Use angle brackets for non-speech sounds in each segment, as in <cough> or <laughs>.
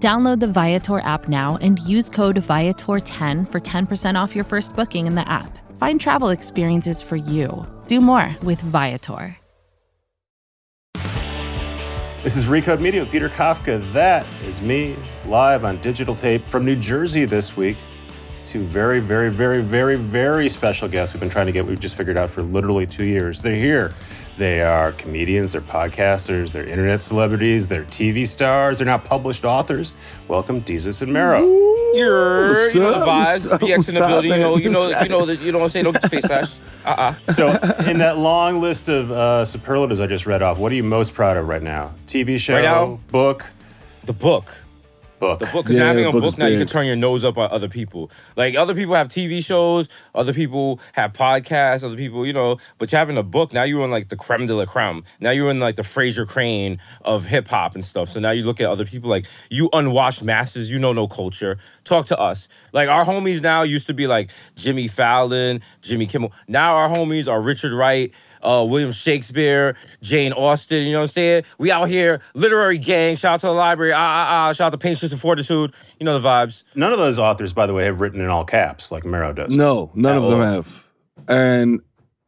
Download the Viator app now and use code Viator10 for 10% off your first booking in the app. Find travel experiences for you. Do more with Viator. This is Recode Media with Peter Kafka. That is me, live on digital tape from New Jersey this week. Two very, very, very, very, very special guests we've been trying to get. We've just figured out for literally two years. They're here. They are comedians, they're podcasters, they're internet celebrities, they're TV stars, they're not published authors. Welcome, Desus and Mero. You're, you know the vibes. What's PX in the up, building. You know, you know, you know that. You know what I'm saying? Don't get your face slashed. <laughs> Uh uh So, in that long list of uh, superlatives I just read off, what are you most proud of right now? TV show, Right now? book, The book. Book. The book. Because Yeah, having a book book is now, you can turn your nose up at other people. Like other people have TV shows, other people have podcasts, other people, you know. But you're having a book now. You're in like the creme de la creme. Now you're in like the Frasier Crane of hip hop and stuff. So now you look at other people like you unwashed masses. You know no culture. Talk to us. Like our homies now used to be like Jimmy Fallon, Jimmy Kimmel. Now our homies are Richard Wright. Uh, William Shakespeare, Jane Austen, you know what I'm saying? We out here, literary gang. Shout out to the library. Ah, ah, ah. Shout out to Patience and Fortitude. You know the vibes. None of those authors, by the way, have written in all caps like Mero does. No, none At of them have. And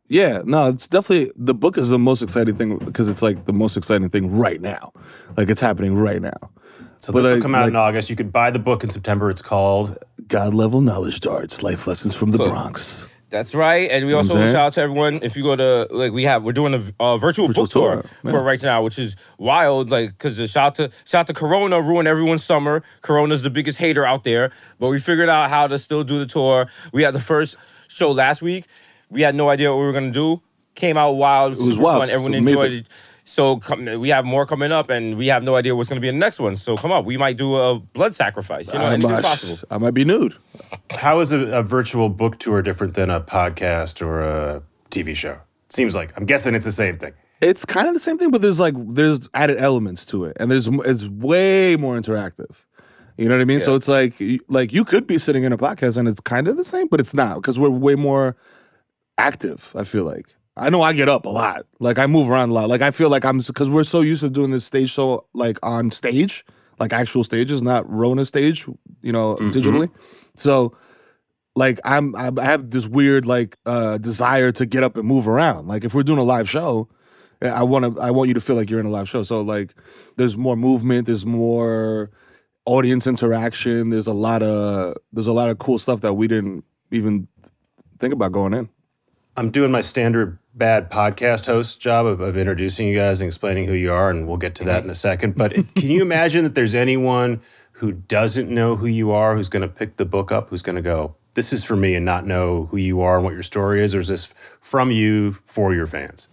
yeah, no, it's definitely the book is the most exciting thing because it's like the most exciting thing right now. Like it's happening right now. So But this will I- come out in August. You could buy the book in September. It's called God level knowledge darts, life lessons from the Bronx. That's right. And we also I'm shout out to everyone. If you go to like we have, we're doing a uh, virtual, Virtual book tour, tour, for right now, which is wild. Like because shout out to shout out to Corona ruined everyone's summer. Corona's the biggest hater out there, but we figured out how to still do the tour. We had the first show last week. We had no idea what we were gonna do. Came out wild. It was wild. Fun. Everyone enjoyed it. So come, we have more coming up, and we have no idea what's going to be in the next one. So come up, we might do a blood sacrifice. You know, I anything's might, possible. I might be nude. How is a, a virtual book tour different than a podcast or a TV show? Seems like I'm guessing it's the same thing. It's kind of the same thing, but there's like there's added elements to it, and there's it's way more interactive. You know what I mean? So it's like like you could be sitting in a podcast and it's kind of the same, but it's not because we're way more active. I feel like I know I get up a lot. Like I move around a lot. Like I feel like I'm because we're so used to doing this stage show like on stage, like actual stages, not Rona stage. You know, digitally. So like I'm I I have this weird like uh desire to get up and move around. Like if we're doing a live show, I want to I want you to feel like you're in a live show. So like there's more movement, there's more audience interaction, there's a lot of there's a lot of cool stuff that we didn't even think about going in. I'm doing my standard bad podcast host job of, of introducing you guys and explaining who you are, and we'll get to that in a second. But <laughs> can you imagine that there's anyone who doesn't know who you are who's going to pick the book up, who's going to go, this is for me, and not know who you are and what your story is? Or is this from you for your fans?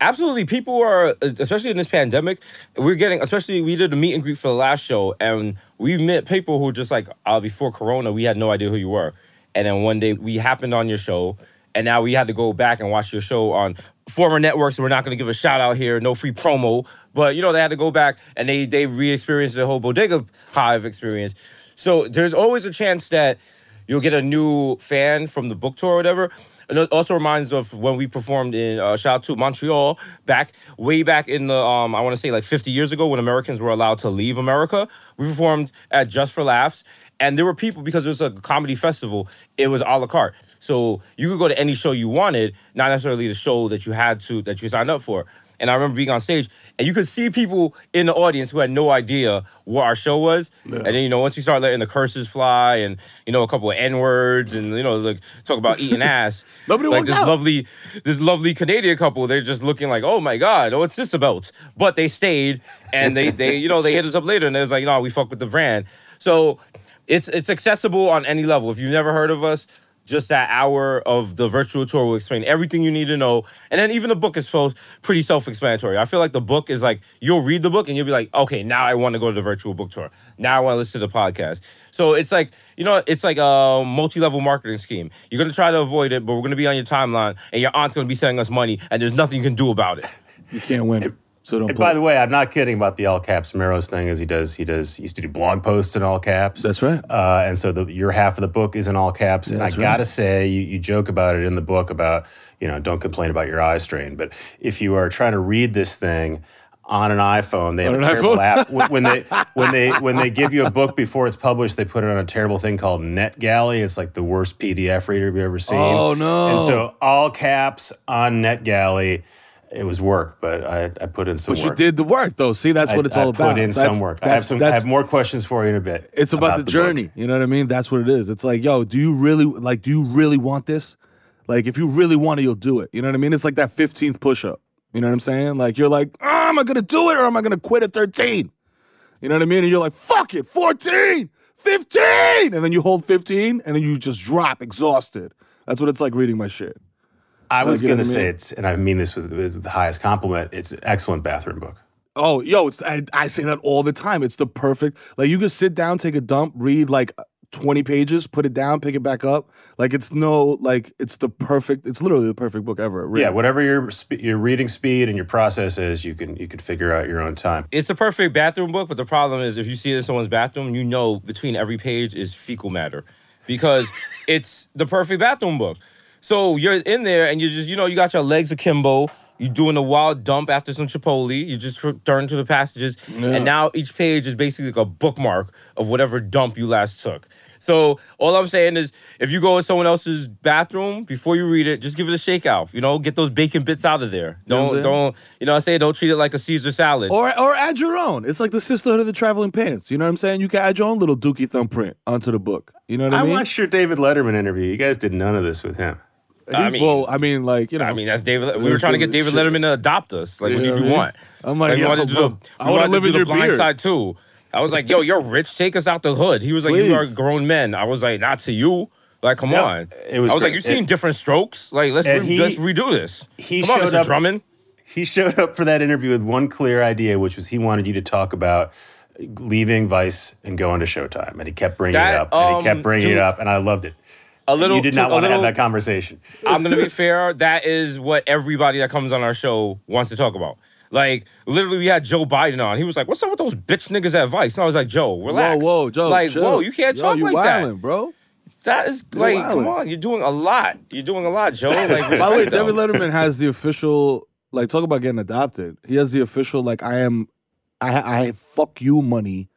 Absolutely. People are, especially in this pandemic, we're getting, especially we did a meet and greet for the last show, and we met people who just like, uh, before Corona, we had no idea who you were. And then one day we happened on your show, and now we had to go back and watch your show on former networks. We're not going to give a shout out here, no free promo, but you know, they had to go back and they, they re experienced the whole Bodega Hive experience. So there's always a chance that you'll get a new fan from the book tour or whatever. And it also reminds of when we performed in uh, shout out to Montreal back way back in the um I want to say like 50 years ago when Americans were allowed to leave America. We performed at Just for Laughs, and there were people because it was a comedy festival. It was a la carte, so you could go to any show you wanted, not necessarily the show that you had to that you signed up for. And I remember being on stage, and you could see people in the audience who had no idea what our show was. And then you know, once you start letting the curses fly, and you know, a couple of n words, and you know, like talk about eating <laughs> ass. Nobody like this out. lovely, this lovely Canadian couple. They're just looking like, oh my god, oh, what's this about? But they stayed, and they they you know they hit us up later, and they was like, no, we fuck with the brand. So it's it's accessible on any level. If you've never heard of us, just that hour of the virtual tour will explain everything you need to know. And then even the book is supposed pretty self-explanatory. I feel like the book is like you'll read the book and you'll be like, okay, now I want to go to the virtual book tour. Now I want to listen to the podcast. So it's like, you know, it's like a multi-level marketing scheme. You're gonna try to avoid it, but we're gonna be on your timeline and your aunt's gonna be sending us money and there's nothing you can do about it. You can't win. So don't And by the way, I'm not kidding about the all caps Meros thing, as he does. He does. He used to do blog posts in all caps. That's right. Uh, and so the, your half of the book is in all caps. And I right. gotta say, you, you joke about it in the book about you know don't complain about your eye strain. But if you are trying to read this thing on an iPhone, they have a terrible iPhone? app. When when they <laughs> when they when they give you a book before it's published, they put it on a terrible thing called NetGalley. It's like the worst PDF reader you've ever seen. Oh, no. And so all caps on NetGalley. It was work, but I, I put in some but work. But you did the work though. See, that's what I- it's all I about. Put in That's- some work. I have some. I have more questions for you in a bit. It's about, the, book. journey. You know what I mean? That's what it is. It's like, yo, do you really like? Do you really want this? Like, if you really want it, you'll do it. You know what I mean? It's like that fifteenth push up. You know what I'm saying? Like, you're like, ah, am I gonna do it or am I gonna quit at thirteen? You know what I mean? And you're like, fuck it, 14, 15, and then you hold fifteen, and then you just drop exhausted. That's what it's like reading my shit. I was going to say mean? it's, and I mean this with, with the highest compliment. It's an excellent bathroom book. Oh, yo, it's, I, I say that all the time. It's the perfect. Like you can sit down, take a dump, read like twenty pages, put it down, pick it back up. Like it's no, like it's the perfect. It's literally the perfect book ever. written. Yeah, whatever your spe- your reading speed and your process is, you can you can figure out your own time. It's the perfect bathroom book, but the problem is if you see it in someone's bathroom, you know between every page is fecal matter because <laughs> it's the perfect bathroom book. So you're in there and you just, you know, you got your legs akimbo. You're doing a wild dump after some Chipotle. You just turn to the passages, and now each page is basically like a bookmark of whatever dump you last took. So all I'm saying is, if you go in someone else's bathroom before you read it, just give it a shake out. You know, get those bacon bits out of there. know what I'm Don't saying? don't you know? I say don't treat it like a Caesar salad. Or or add your own. It's like the sisterhood of the traveling pants. You know what I'm saying? You can add your own little Dookie thumbprint onto the book. You know what I, I mean? I watched your David Letterman interview. You guys did none of this with him. I mean- well, I mean, like you know, I mean, that's David. We were trying to get David shit. Letterman to adopt us. Like, what do You know I mean? want? I'm like, we yo, wanted to do the, I wanna live in do your the blind beard. side too. I was like, yo, you're rich. Take us out the hood. He was like, you are grown men. I was like, not to you. Like, come No, on. it was I was like, you seen It- different strokes? Like, let's re- he- let's redo this. he come on, showed Mr. up- Drummond. He showed up for that interview with one clear idea, which was he wanted you to talk about leaving Vice and going to Showtime, and he kept bringing That, it up, and he kept um, bringing it up, and I loved it. A little. you did not want to have that conversation. I'm gonna be <laughs> fair. That is what everybody that comes on our show wants to talk about. Like literally, we had Joe Biden on. He was like, "What's up with those bitch niggas at Vice?" And I was like, "Joe, relax. whoa, whoa, Joe, Like, chill. whoa, you can't Yo, talk you like wildin', that. bro. That is like, come on, you're doing a lot. You're doing a lot, Joe. Like, By the way, respect, David. Letterman has the official like talk about getting adopted. He has the official like I am, I I fuck you money,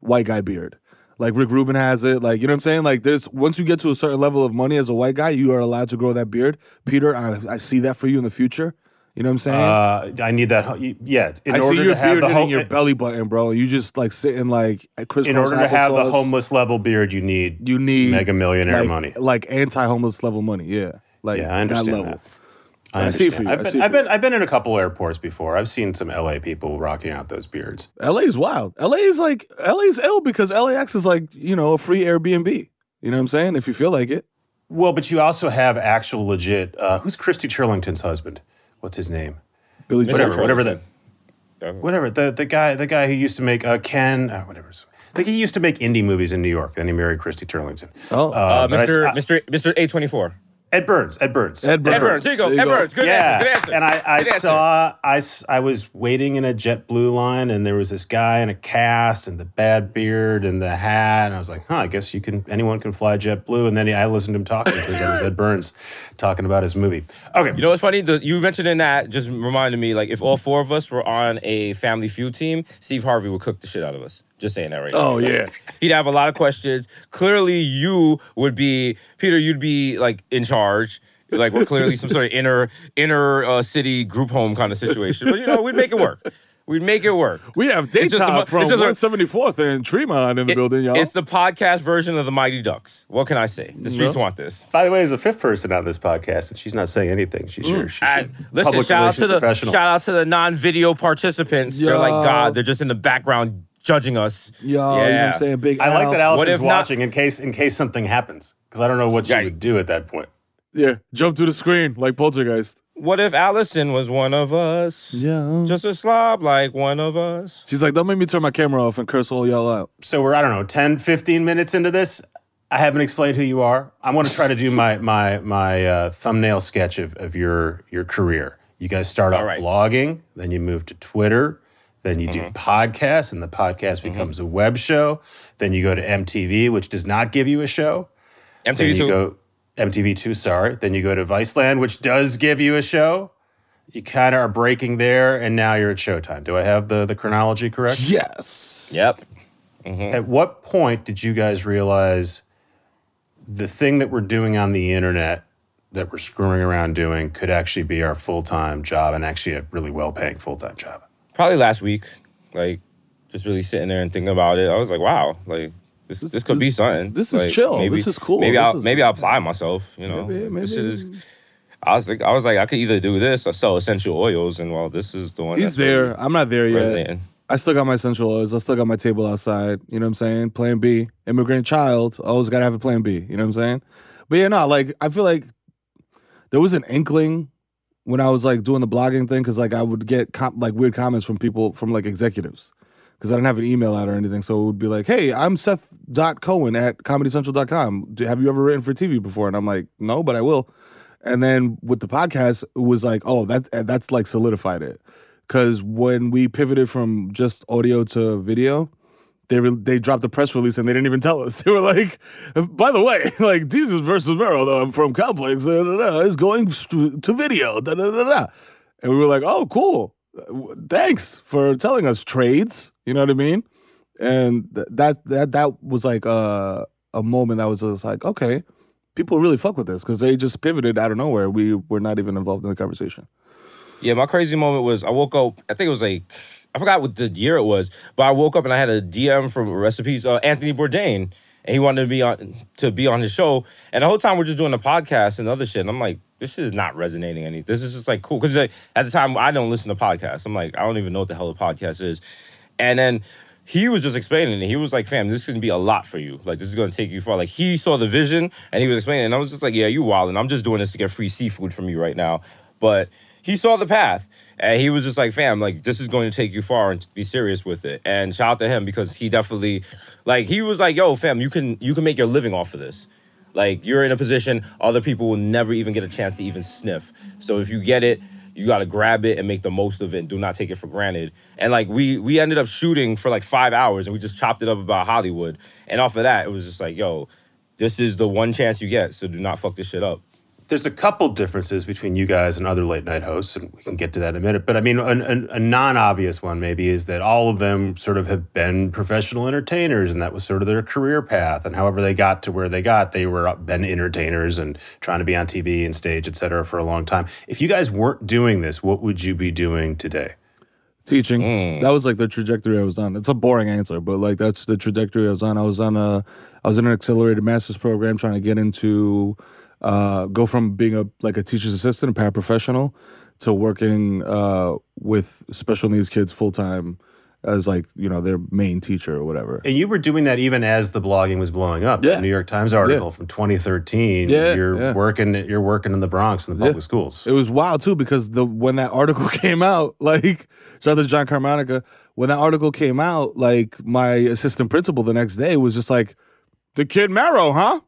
white guy beard. Like Rick Rubin has it. Like you know what I'm saying. Like there's once you get to a certain level of money as a white guy, you are allowed to grow that beard. Peter, I, I see that for you in the future. You know what I'm saying? Uh, I need that. Yeah, in I see order your to have beard the hitting home, your belly button, bro. You just like sitting like at Chris. in order to have the homeless level beard, you need you need mega millionaire like, money. like anti-homeless level money. Yeah, like Yeah, I understand that level. that. I, I see it understand. for you. I've I been, see I've you. been, I've been in a couple airports before. I've seen some LA people rocking out those beards. LA is wild. LA is like LA is ill because LAX is like you know a free Airbnb. You know what I'm saying? If you feel like it, Well, but you also have actual legit. Uh, who's Christy Turlington's husband? What's his name? Billy Joel. Whatever, whatever that. Uh, Whatever the the guy the guy who used to make uh, Ken uh, whatever. Like he used to make indie movies in New York. Then he married Christy Turlington. Oh, Uh, but Mr. I- Mr. Mr. A24. Ed Burns. Ed Burns. Ed Burns. Ed Burns. There you go. There you Ed go. Burns. Good yeah, answer. Good answer. and I, I Good answer. saw I, s- I was waiting in a JetBlue line, and there was this guy in a cast and the bad beard and the hat, and I was like, huh, I guess you can anyone can fly JetBlue. And then he, I listened to him talking because it was Ed Burns talking about his movie. Okay, You know what's funny? The, you mentioned in that just reminded me like if all four of us were on a Family Feud team, Steve Harvey would cook the shit out of us. Just saying that right now. oh yeah. <laughs> He'd have a lot of questions. Clearly, you would be Peter. You'd be like in charge. like we're clearly some sort of inner inner uh, city group home kind of situation. But you know, we'd make it work. We'd make it work. We have It's just a daytime from it's just a- 174th and Tremont in the building, y'all. It's the podcast version of the Mighty Ducks. What can I say? The streets want this. By the way, there's a fifth person on this podcast, and she's not saying anything. She's your she's And your listen, public shout out to the shout out to the non-video participants. They're like God. They're just in the background judging us. Yo, you know what Yeah. I'm saying? Big I like that Allison's if not- watching in case in case something happens because I don't know what she Right. would do at that point. Yeah, jump through the screen like Poltergeist. What if Allison was one of us? Yeah. Just a slob like one of us. She's like, don't make me turn my camera off and curse all y'all out. So we're I don't know 10, 15 minutes into this. I haven't explained who you are. I want to try to do my my my uh, thumbnail sketch of, of your your career. You guys start off All right. blogging, then you move to Twitter, then you do mm-hmm. podcasts, and the podcast mm-hmm. becomes a web show. Then you go to MTV, which does not give you a show. MTV two. go MTV2, sorry. Then you go to Viceland, which does give you a show. You kind of are breaking there, and now you're at Showtime. Do I have the, the chronology correct? Yes. Yep. Mm-hmm. At what point did you guys realize the thing that we're doing on the internet that we're screwing around doing could actually be our full time job and actually a really well paying full time job? Probably last week. Like just really sitting there and thinking about it. I was like, wow, like this is this, could be something. this is Like, chill. This is cool. Maybe This I'll is- maybe I'll apply myself. You know, Maybe- This maybe- is. I was like, I was like, I could either do this or sell essential oils, and well, this is the one. He's that's really there. I'm not there yet. resonating. I still got my essential oils. I still got my table outside. You know what I'm saying? Plan B. Immigrant child. Always got to have a plan B. You know what I'm saying? But yeah, no, like, I feel like there was an inkling when I was like doing the blogging thing because like I would get com- like weird comments from people, from like executives because I didn't have an email out or anything. So it would be like, hey, I'm Seth Cohen at comedycentral.com. Have you ever written for TV before? And I'm like, no, but I will. And then with the podcast, it was like, oh, that eh, that's like solidified it. Because when we pivoted from just audio to video, they re- they dropped the press release and they didn't even tell us. <laughs> They were like, by the way, <laughs> like Desus versus Mero, though from Complex, da, da, da, is going to video. Da, da, da, da. And we were like, oh, cool. Thanks for telling us trades. You know what I mean? And th- that that that was like a a moment that was just like, okay, people really fuck with this because they just pivoted out of nowhere. We were not even involved in the conversation. Yeah, my crazy moment was I woke up. I think it was like I forgot what the year it was, but I woke up and I had a DM from recipes uh, Anthony Bourdain, and he wanted to be on to be on his show. And the whole time we're just doing the podcast and other shit. And I'm like, this shit is not resonating any. This is just like cool because like, at the time I don't listen to podcasts. I'm like, I don't even know what the hell a podcast is. And then he was just explaining it. He was like, fam, this can be a lot for you. Like, this is gonna take you far. Like, he saw the vision and he was explaining. it. And I was just like, yeah, you wildin'. I'm just doing this to get free seafood from you right now. But he saw the path. And he was just like, fam, like, this is going to take you far and be serious with it. And shout out to him because he definitely, like, he was like, yo, fam, you can you can make your living off of this. Like, you're in a position other people will never even get a chance to even sniff. So if you get it, you got to grab it and make the most of it and do not take it for granted. And like we we ended up shooting for like 5 hours and we just chopped it up about Hollywood. And off of that, it was just like, yo, this is the one chance you get, so do not fuck this shit up. There's a couple differences between you guys and other late night hosts, and we can get to that in a minute. But I mean, an, an, a non obvious one maybe is that all of them sort of have been professional entertainers, and that was sort of their career path. And however they got to where they got, they were uh, been entertainers and trying to be on TV and stage, et cetera, for a long time. If you guys weren't doing this, what would you be doing today? teaching. Mm. That was like the trajectory I was on. It's a boring answer, but like that's the trajectory I was on. I was on a I was in an accelerated master's program trying to get into uh go from being a like a teacher's assistant, a paraprofessional, to working uh with special needs kids full time as like, you know, their main teacher or whatever. And you were doing that even as the blogging was blowing up. Yeah. The New York Times article from 2013. Yeah, You're yeah. working. You're working in the Bronx in the public schools. It was wild too because the when that article <laughs> came out, like shout out to Jon Caramanica, when that article came out, like my assistant principal the next day was just like, "The kid Mero, huh?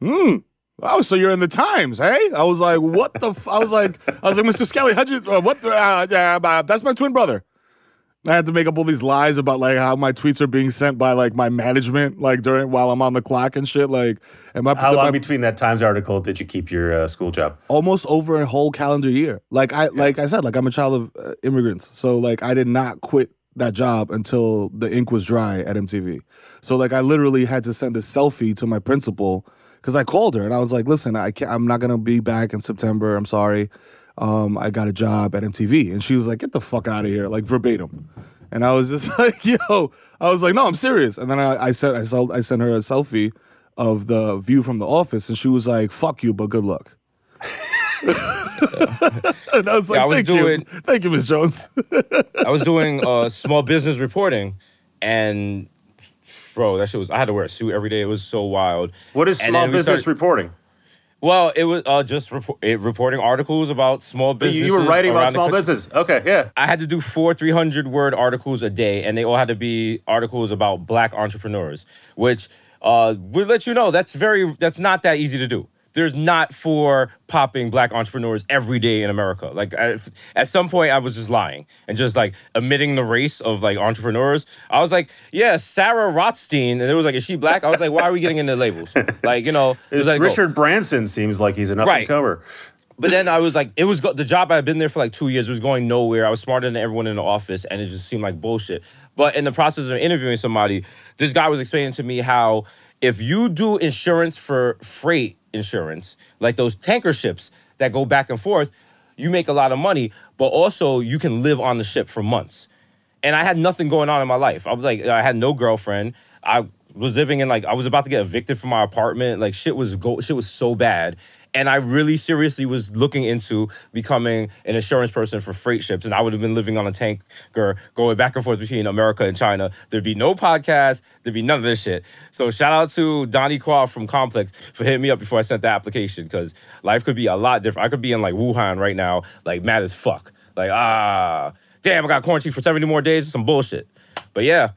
Hmm. Oh, so you're in the Times, hey?" I was like, "What the?" F-? I was like, "I was like, Mr. Skelly, how'd you? Uh, what? The, uh, yeah, uh, that's my twin brother." I had to make up all these lies about like how my tweets are being sent by like my management, like during while I'm on the clock and shit. Like, and my How long between that Times article did you keep your uh, school job? almost over a whole calendar year. Like I like I said, like I'm a child of uh, immigrants, so like I did not quit that job until the ink was dry at MTV. So like I literally had to send a selfie to my principal because I called her and I was like, "Listen, I can't, I'm not gonna be back in September. I'm sorry. Um, I got a job at MTV." And she was like, "Get the fuck out of here!" Like verbatim. And I was just <laughs> like, "Yo," I was like, "No, I'm serious." And then I, I said, I sent, I sent her a selfie of the view from the office, and she was like, "Fuck you, but good luck." <laughs> and I was like, Yeah, I was "Thank doing- you, thank you, Miss Jones." I was doing uh, small business reporting, and bro, that shit was. I had to wear a suit every day. It was so wild. What is small business started- reporting? Well, it was uh, just report, it, reporting articles about small business. you, were writing about small business. Okay, yeah. I had to do four 300 word articles a day, and they all had to be articles about black entrepreneurs, which uh, will let you know that's very that's not that easy to do. There's not four popping black entrepreneurs every day in America. Like I, at some point, I was just lying and just like admitting the race of like entrepreneurs. I was like, yeah, Sarah Rothstein, and it was like, is she black? I was like, why are we getting into labels? Like you know, <laughs> This just let it go. Richard Branson seems like he's an up and Right. But then I was like, it was go- the job I had been there for like two years was going nowhere. I was smarter than everyone in the office, and it just seemed like bullshit. But in the process of interviewing somebody, this guy was explaining to me how if you do insurance for freight insurance, like those tanker ships that go back and forth, you make a lot of money, but also you can live on the ship for months and I had nothing going on in my life. I was like, I had no girlfriend. I was living in like I was about to get evicted from my apartment. Like shit was go shit was so bad. And I really seriously was looking into becoming an insurance person for freight ships. And I would have been living on a tanker going back and forth between America and China. There'd be no podcast, there'd be none of this shit. So shout out to Donnie Kwak from Complex for hitting me up before I sent the application because life could be a lot different. I could be in like Wuhan right now, like mad as fuck. Like, ah, damn, I got quarantined for 70 more days. Some bullshit. But yeah,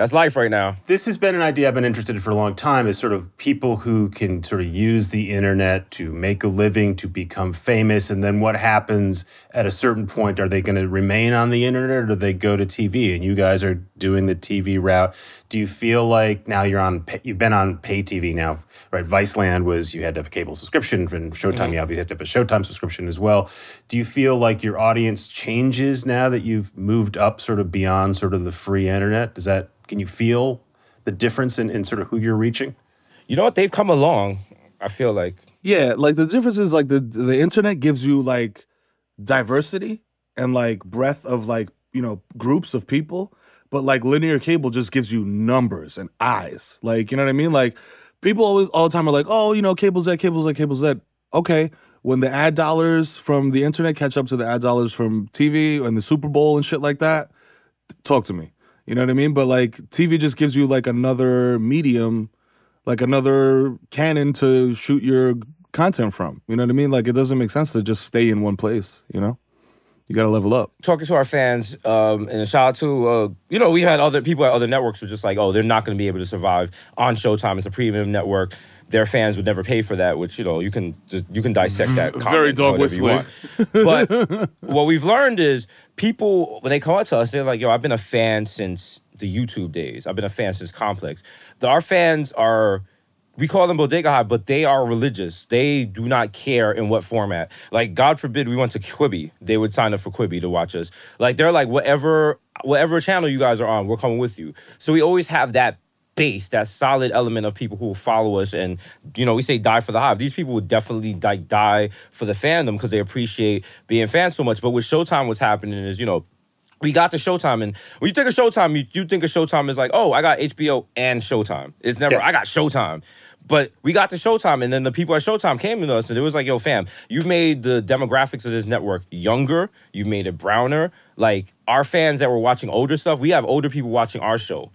that's life right now. This has been an idea I've been interested in for a long time is sort of people who can sort of use the internet to make a living, to become famous. And then what happens at a certain point? Are they going to remain on the internet or do they go to TV? And you guys are doing the TV route. Do you feel like now you're on, pay- you've been on pay TV now, right? Viceland was you had to have a cable subscription, and Showtime, mm-hmm. you obviously had to have a Showtime subscription as well. Do you feel like your audience changes now that you've moved up sort of beyond sort of the free internet? Does that, can you feel the difference in, in sort of who you're reaching? You know what? They've come along. I feel like Yeah, like the difference is like the the internet gives you like diversity and like breadth of like you know groups of people, but like linear cable just gives you numbers and eyes. Like you know what I mean? Like people always all the time are like, oh, you know, cable's that, cable's that, cable's that. Okay, when the ad dollars from the internet catch up to the ad dollars from TV and the Super Bowl and shit like that, talk to me. You know what I mean? But like TV just gives you like another medium, like another cannon to shoot your content from. You know what I mean? Like it doesn't make sense to just stay in one place, you know? You gotta level up. talking to our fans, um, and a shout out to uh, you know we had other people at other networks were just like, oh, they're not to be able to survive on Showtime. It's a premium network. Their fans would never pay for that, which you know you can you can dissect that. <laughs> Very dog however you whistling. want. But <laughs> what we've learned is people when they come out to us, they're like, yo, I've been a fan since the YouTube days. I've been a fan since Complex. The- our fans are we call them Bodega Hive, but they are religious. They do not care in what format. Like, God forbid we went to Quibi, they would sign up for Quibi to watch us. Like, they're like, whatever, whatever channel you guys are on, we're coming with you. So we always have that base, that solid element of people who will follow us. And, you know, we say die for the hive. These people would definitely die, die for the fandom because they appreciate being fans so much. But with Showtime, what's happening is, you know, we got the Showtime, and when you think of Showtime, you, you think of Showtime as like, oh, I got HBO and Showtime. It's never Yeah. I got Showtime, but we got the Showtime, and then the people at Showtime came to us, and it was like, yo, fam, you've made the demographics of this network younger, you've made it browner. Like our fans that were watching older stuff, we have older people watching our show.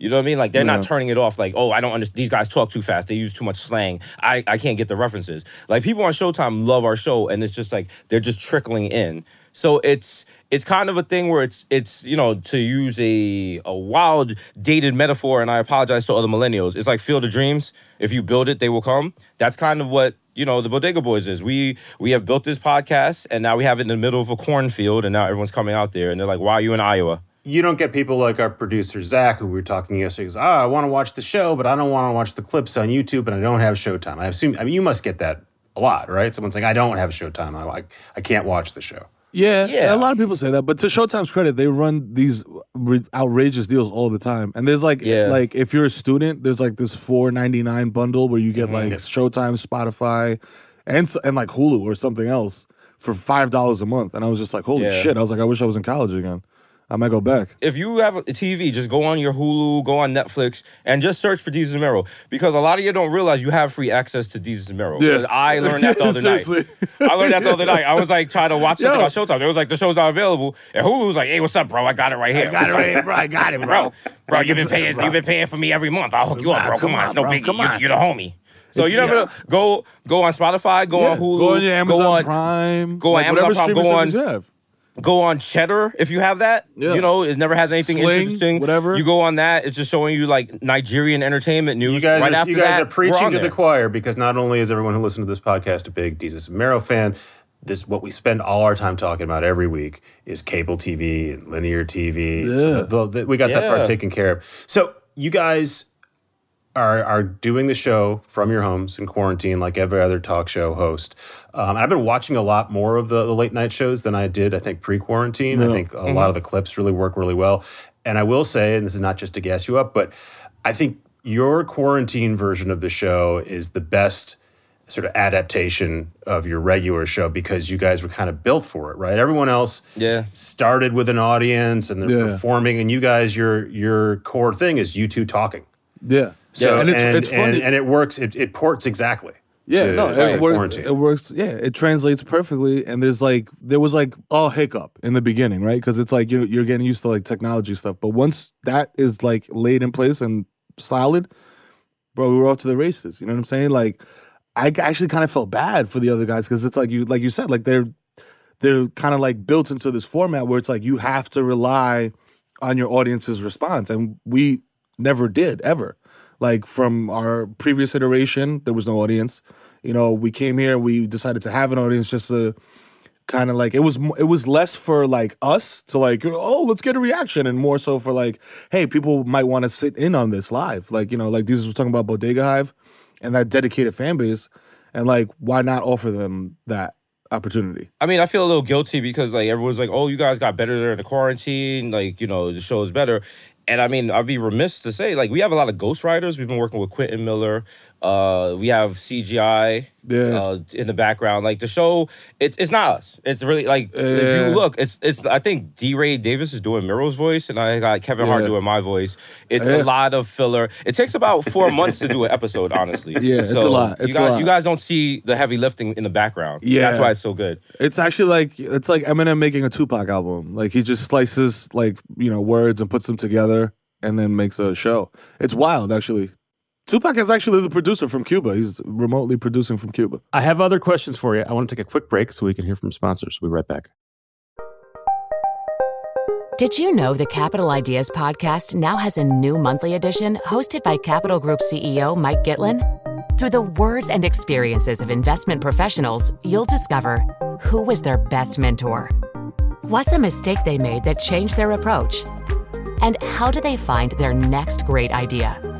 You know what I mean? Like they're not turning it off. Like, oh, I don't understand. These guys talk too fast. They use too much slang. I, I can't get the references. Like people on Showtime love our show, and it's just like they're just trickling in. So it's it's kind of a thing where it's it's you know to use a a wild dated metaphor, and I apologize to other millennials. It's like Field of Dreams. If you build it, they will come. That's kind of what you know the Bodega Boys is. We we have built this podcast, and now we have it in the middle of a cornfield, and now everyone's coming out there, and they're like, "Why are you in Iowa?" You don't get people like our producer Zach, who we were talking yesterday. Goes, ah, I want to watch the show, but I don't want to watch the clips on YouTube, and I don't have Showtime. I assume. I mean, you must get that a lot, right? Someone's like, I don't have Showtime. I I, I can't watch the show. Yeah, Yeah. A lot of people say that, but to Showtime's credit, they run these outrageous deals all the time. And there's like, Yeah. like if you're a student, there's like this four ninety nine bundle where you get Mm-hmm. like Showtime, Spotify, and and like Hulu or something else for five dollars a month. And I was just like, holy Yeah. shit! I was like, I wish I was in college again. I might go back. if you have a TV, just go on your Hulu, go on Netflix, and just search for Desus and Mero. Because a lot of you don't realize you have free access to Desus and Mero. Yeah. I <laughs> learned that the other night. Seriously. I learned that the other night. I was like trying to watch something Yo. on Showtime. It was like the show's not available, and Hulu was like, "Hey, what's up, bro? I got it right here. I got it right here, bro. I got it, <laughs> bro. Bro, you've been paying. You've been paying for me every month. I'll hook you up, bro. Come on, it's no bro. big. Come on. you're the homie. So It's- you never yeah. know. go go on Spotify, go on Hulu, Go on your Amazon go on Prime. go on like, Amazon whatever Prime, streaming go on- you have. Go on Cheddar if you have that. Yeah. You know, it never has anything Sling, interesting. whatever. You go on that, it's just showing you like Nigerian entertainment news. You guys, right are, after you guys that, are preaching to the choir because not only is everyone who listens to this podcast a big Desus Mero fan, this what we spend all our time talking about every week is cable TV and linear TV. So the- the- we got that part taken care of. So you guys are are doing the show from your homes in quarantine, like every other talk show host. Um, I've been watching a lot more of the, the late night shows than I did, I think, pre quarantine. I think a lot of the clips really work really well. And I will say, and this is not just to gas you up, but I think your quarantine version of the show is the best sort of adaptation of your regular show because you guys were kind of built for it, right? Everyone else Yeah. started with an audience and they're Yeah. performing, and you guys, your your core thing is you two talking. Yeah. So, and it's, and, it's funny. and, and it works. It, it ports exactly. Yeah, to- no, it, works, it works. Yeah, it translates perfectly. And there's like, there was like a hiccup in the beginning, right? Because it's like you're, you're getting used to like technology stuff. But once that is like laid in place and solid, bro, we were off to the races. You know what I'm saying? Like, I actually kind of felt bad for the other guys because it's like you, like you said, like they're they're kind of like built into this format where it's like you have to rely on your audience's response, and we never did ever. Like from our previous iteration, there was no audience. You know, we came here, we decided to have an audience just to kind of like it was it was less for like us to like oh let's get a reaction and more so for like hey people might want to sit in on this live like you know like these was talking about Bodega Hive and that dedicated fan base and like why not offer them that opportunity I mean, I feel a little guilty because like everyone's like, "Oh, you guys got better during the quarantine. Like, you know, the show is better." And I mean, I'd be remiss to say like we have a lot of ghostwriters. We've been working with Quentin Miller. Uh, we have CGI Yeah. uh, in the background. Like the show, it's it's not us. It's really like if you look, it's it's. I think DeRay Davis is doing Mero's voice, and I got Kevin Hart doing my voice. It's Yeah. a lot of filler. It takes about four <laughs> months to do an episode, honestly. Yeah, it's a So lot. you It's a guys, lot. you guys don't see the heavy lifting in the background. Yeah. that's why it's so good. It's actually like it's like Eminem making a Tupac album. Like he just slices like you know words and puts them together and then makes a show. It's wild, actually. Tupac is actually the producer from Cuba. He's remotely producing from Cuba. I have other questions for you. I want to take a quick break so we can hear from sponsors. We'll be right back. Did you know the Capital Ideas podcast now has a new monthly edition hosted by Capital Group CEO Mike Gitlin? Through the words and experiences of investment professionals, you'll discover who was their best mentor, what's a mistake they made that changed their approach, and how do they find their next great idea.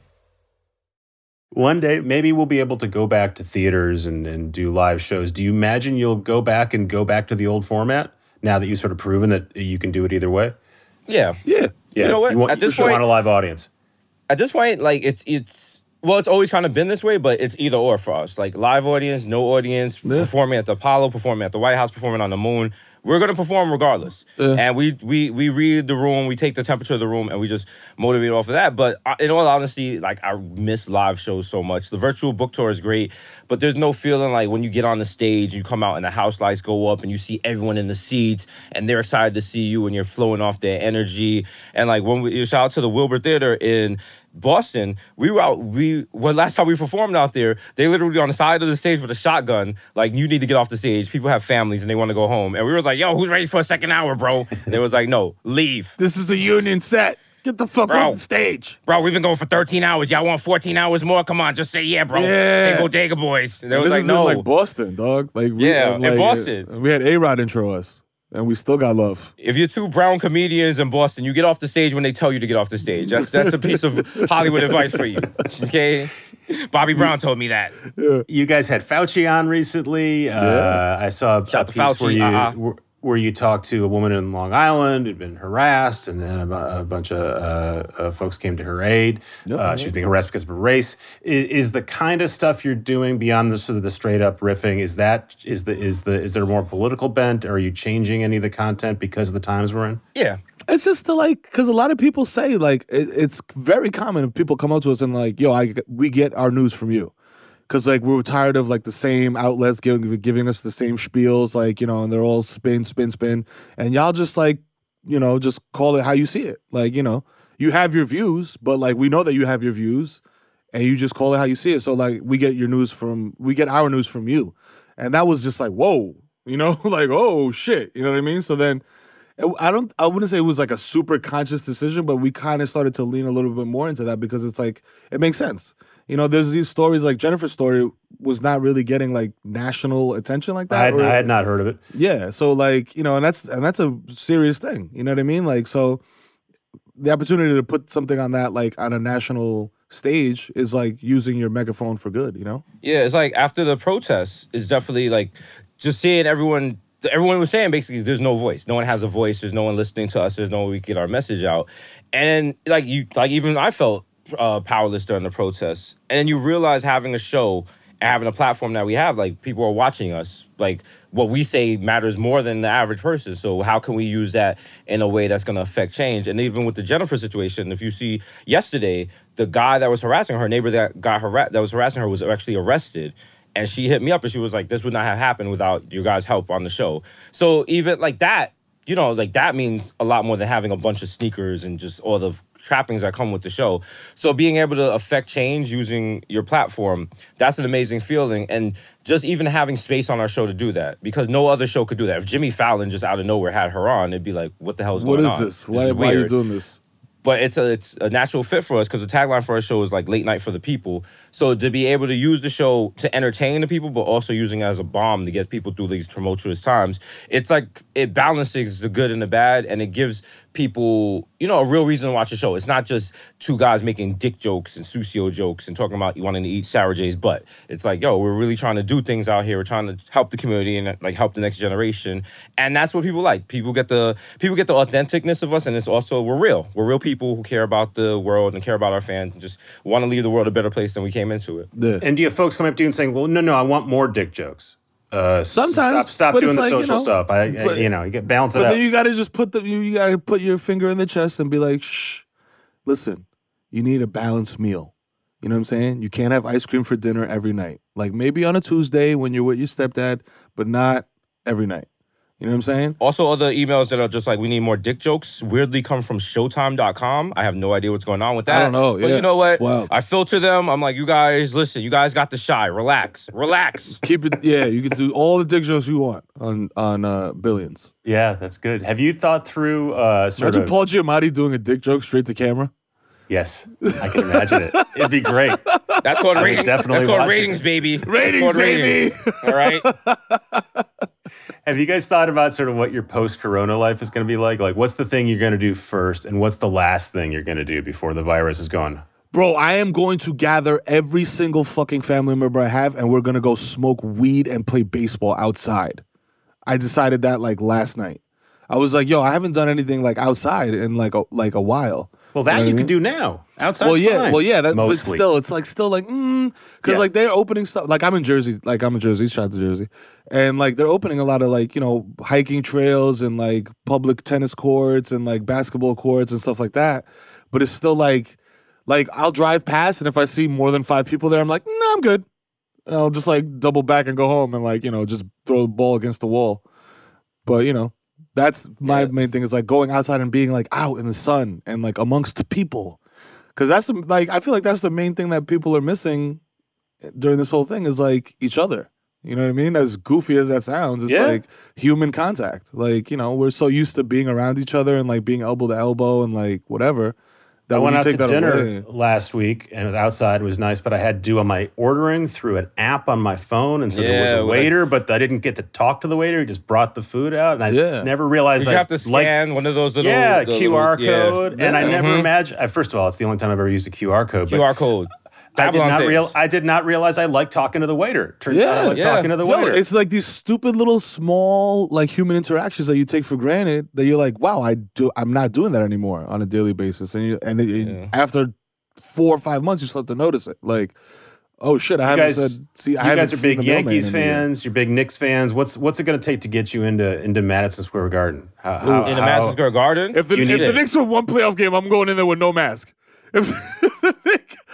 One day, maybe we'll be able to go back to theaters and, and do live shows. Do you imagine you'll go back and go back to the old format now that you've sort of proven that you can do it either way? Yeah. Yeah. Yeah, You know what? want, At this you want point- a live audience. At this point, like it's it's well, it's always kind of been this way, but it's either or for us. Like live audience, no audience, performing at the Apollo, performing at the White House, performing on the moon. We're gonna perform regardless, and we we we read the room, we take the temperature of the room, and we just motivate off of that. But uh, in all honesty, like I miss live shows so much. The virtual book tour is great, but there's no feeling like when you get on the stage, you come out and the house lights go up, and you see everyone in the seats, and they're excited to see you, and you're flowing off their energy. And like when we shout out to the Wilbur Theater in Boston, we were out. We well, last time we performed out there, they literally on the side of the stage with a shotgun. Like, you need to get off the stage. People have families and they want to go home. And we was like, "Yo, who's ready for a second hour, bro?" And they was like, "No, leave, This is a union set. Get the fuck Bro. off the stage. bro. We've been going for 13 hours. Y'all want 14 hours more? Come on, just say yeah, bro. Yeah. Say Bodega Boys." And they was this like, is "No." in like Boston, dog. Like we, Yeah, uh, in like, Boston. We had A Rod intro us, and we still got love. if you're two brown comedians in Boston, you get off the stage when they tell you to get off the stage. That's that's a piece of Hollywood advice for you. Okay, Bobby Brown told me that. You guys had Fauci on recently. Uh, I saw a, Shout a to piece where Fauci, you uh-uh. where, where you talked to a woman in Long Island who'd been harassed, and then a, a bunch of uh, uh, folks came to her aid. Uh, she was being harassed because of her race. Is, is the kind of stuff you're doing beyond the sort of the straight up riffing? Is that is the is the is there more political bent? Are you changing any of the content because of the times we're in? Yeah, It's just to like, because a lot of people say like it, it's very common if people come up to us and like, yo, I we get our news from you, because like we're tired of like the same outlets giving giving us the same spiels, like you know, and they're all spin, spin, spin, and y'all just like, you know, just call it how you see it. Like you know, you have your views, but like we know that you have your views, and you just call it how you see it. So like we get your news from we get our news from you, and that was just like whoa, you know, <laughs> like oh shit, you know what I mean? So then. I don't. I wouldn't say it was like a super conscious decision, but we kind of started to lean a little bit more into that because it's like it makes sense. You know, there's these stories like Jennifer's story was not really getting like national attention like that. I had, or- I had not heard of it. yeah. So like you know, and that's and that's a serious thing. You know what I mean? Like so, the opportunity to put something on that like on a national stage is like using your megaphone for good. You know? yeah. It's like after the protests, it's definitely like just seeing everyone. Everyone was saying basically, there's no voice. No one has a voice. There's no one listening to us. There's no way we get our message out. And like you, like even I felt uh, powerless during the protests. And then you realize having a show and having a platform that we have, like people are watching us. Like what we say matters more than the average person. So how can we use that in a way that's going to affect change? And even with the Jennifer situation, if you see yesterday, the guy that was harassing her, neighbor that got harassed, that was harassing her, was actually arrested. And she hit me up and she was like, "This would not have happened without your guys' help on the show." So even like that, you know, like that means a lot more than having a bunch of sneakers and just all the trappings that come with the show. So being able to affect change using your platform, that's an amazing feeling. And just even having space on our show to do that, because no other show could do that. If Jimmy Fallon just out of nowhere had her on, it'd be like, what the hell is What going is on? this? Why, is why are you doing this? but it's a it's a natural fit for us because the tagline for our show is like late night for the people. So to be able to use the show to entertain the people, but also using it as a bomb to get people through these tumultuous times, it's like it balances the good and the bad, and it gives people you know a real reason to watch the show. It's not just two guys making dick jokes and sucio jokes and talking about you wanting to eat Sarah J's butt. It's like yo, we're really trying to do things out here. We're trying to help the community and like help the next generation, and that's what people like. People get the people get the authenticness of us, and it's also we're real. We're real people who care about the world and care about our fans and just want to leave the world a better place than we came into it. Yeah. And do you have folks come up to you and saying, "Well, no, no, I want more dick jokes." Uh, Sometimes, stop, stop doing the like, you social know, stuff. I, but- you know, you get balance it But out. then you gotta just put the you, you gotta put your finger in the chest and be like, shh, listen, you need a balanced meal. You know what I'm saying? You can't have ice cream for dinner every night. Like maybe on a Tuesday when you're with your stepdad, but not every night. You know what I'm saying? Also, other emails that are just like, we need more dick jokes weirdly come from Showtime.com. I have no idea what's going on with that. I don't know, But yeah. you know what? Wow. I filter them. I'm like, you guys, listen, you guys got the shy. Relax. Relax. Keep it. Yeah, you can do all the dick jokes you want on on uh, billions. yeah, that's good. Have you thought through uh, sort Imagine of? Paul Giamatti doing a dick joke straight to camera. yes, I can imagine it. <laughs> It'd be great. That's called would ratings. definitely That's called watch it. ratings, baby. That's Ratings, called baby. All right. <laughs> Have you guys thought about sort of what your post-corona life is going to be like? Like, what's the thing you're going to do first, and what's the last thing you're going to do before the virus is gone? Bro, I am going to gather every single fucking family member I have, and we're gonna go smoke weed and play baseball outside. I decided that like last night. I was like, yo, I haven't done anything like outside in like a, like a while. Well, that know you I can mean? do now. Outside. well, yeah, well, yeah. That, but mostly. still, it's like still like, mm, because Yeah. like they're opening stuff. Like I'm in Jersey, like I'm in Jersey, shout out to Jersey, and like they're opening a lot of like you know hiking trails and like public tennis courts and like basketball courts and stuff like that. But it's still like, like I'll drive past, and if I see more than five people there, I'm like, no, I'm good. And I'll just like double back and go home and like you know just throw the ball against the wall. But you know, that's my main thing is like going outside and being like out in the sun and like amongst people. Cause that's the, like I feel like that's the main thing that people are missing during this whole thing is like each other. You know what I mean? As goofy as that sounds, it's Yeah. like human contact. Like you know, we're so used to being around each other and like being elbow to elbow and like whatever. That I went out to take that dinner away- last week, and it was outside. It was nice, but I had to do all my ordering through an app on my phone, and so there was a waiter, but I didn't get to talk to the waiter. He just brought the food out, and I Yeah. never realized Did you I have to like- scan one of those little yeah, QR little- yeah. code, and I Yeah. never Mhm. imagined. First of all, it's the only time I've ever used a QR code. but QR code. I did not real. I did not realize I like talking to the waiter. Turns out I like Yeah. talking to the Yo, waiter. it's like these stupid little small like human interactions that you take for granted that you're like, wow, I do I'm not doing that anymore on a daily basis. And you and it, it- Yeah. after four or five months you start to notice it. Like, oh shit, I haven't guys- said see you haven't guys are big Yankees in a year. fans. You're big Knicks fans. What's what's it going to take to get you into into Madison Square Garden? How, how- in the how- Madison Square Garden. If the, You if need the. Knicks win one playoff game, I'm going in there with no mask. If the Knicks- <laughs>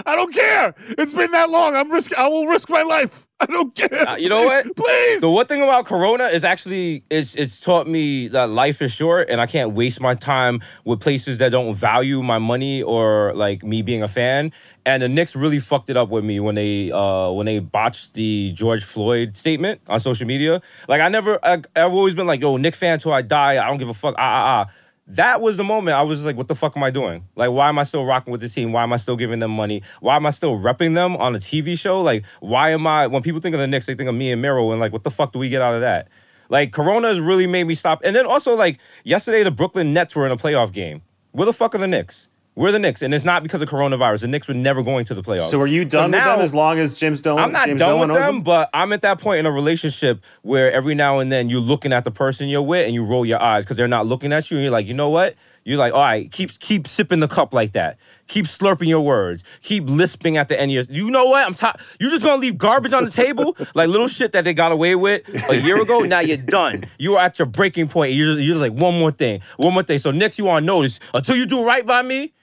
I don't care. It's been that long. I'm risk. I will risk my life. I don't care. Uh, you know what? Please. The one thing about Corona is actually it's it's taught me that life is short and I can't waste my time with places that don't value my money or like me being a fan. And the Knicks really fucked it up with me when they uh when they botched the George Floyd statement on social media. Like I never I, I've always been like, yo, Knick fan till I die. I don't give a fuck. Ah ah ah. That was the moment I was just like, what the fuck am I doing? Like, why am I still rocking with this team? Why am I still giving them money? Why am I still repping them on a TV show? Like, why am I, when people think of the Knicks, they think of me and Mero, and like, what the fuck do we get out of that? Like, Corona has really made me stop. And then also, like, yesterday, the Brooklyn Nets were in a playoff game. Where the fuck are the Knicks? We're the Knicks, and it's not because of coronavirus. The Knicks were never going to the playoffs. So are you done with now- them as long as James Dolan? I'm not James done Dolan with owns them, but I'm at that point in a relationship where every now and then you're looking at the person you're with and you roll your eyes because they're not looking at you, and you're like, you know what? You're like, all right, keep keep sipping the cup like that. Keep slurping your words. Keep lisping at the end of your. You know what? I'm tired. You're just gonna leave garbage on the table, <laughs> like little shit that they got away with a year ago. Now you're done. You are at your breaking point. You're just, you're just like one more thing, one more thing. So Knicks you on notice until you do right by me.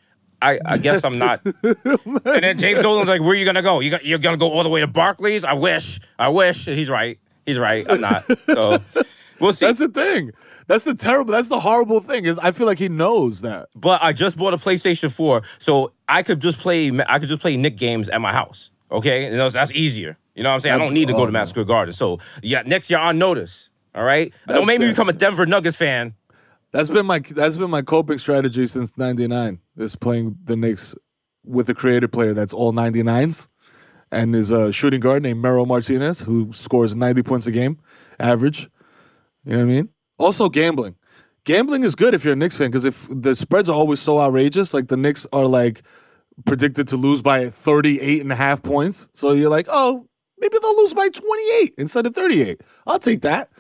I, I guess I'm not. <laughs> and then James Dolan's like, "Where are you gonna go? You got, you're gonna go all the way to Barclays? I wish. I wish." He's right. He's right. I'm not. So <laughs> we'll see. That's the thing. That's the terrible. That's the horrible thing. Is I feel like he knows that. but I just bought a PlayStation 4, so I could just play. I could just play Knick games at my house. Okay, and that's, that's easier. You know what I'm saying? I don't need to go to Square Garden. So yeah, next year on notice. All right. Don't make me become a Denver Nuggets fan. That's been my that's been my coping strategy since '99. Is playing the Knicks with a creative player that's all 99s, and is a shooting guard named Mero Martinez who scores 90 points a game, average. You know what I mean? Also gambling. Gambling is good if you're a Knicks fan because if the spreads are always so outrageous, like the Knicks are like predicted to lose by 38 and a half points. So you're like, oh, maybe they'll lose by 28 instead of 38. I'll take that.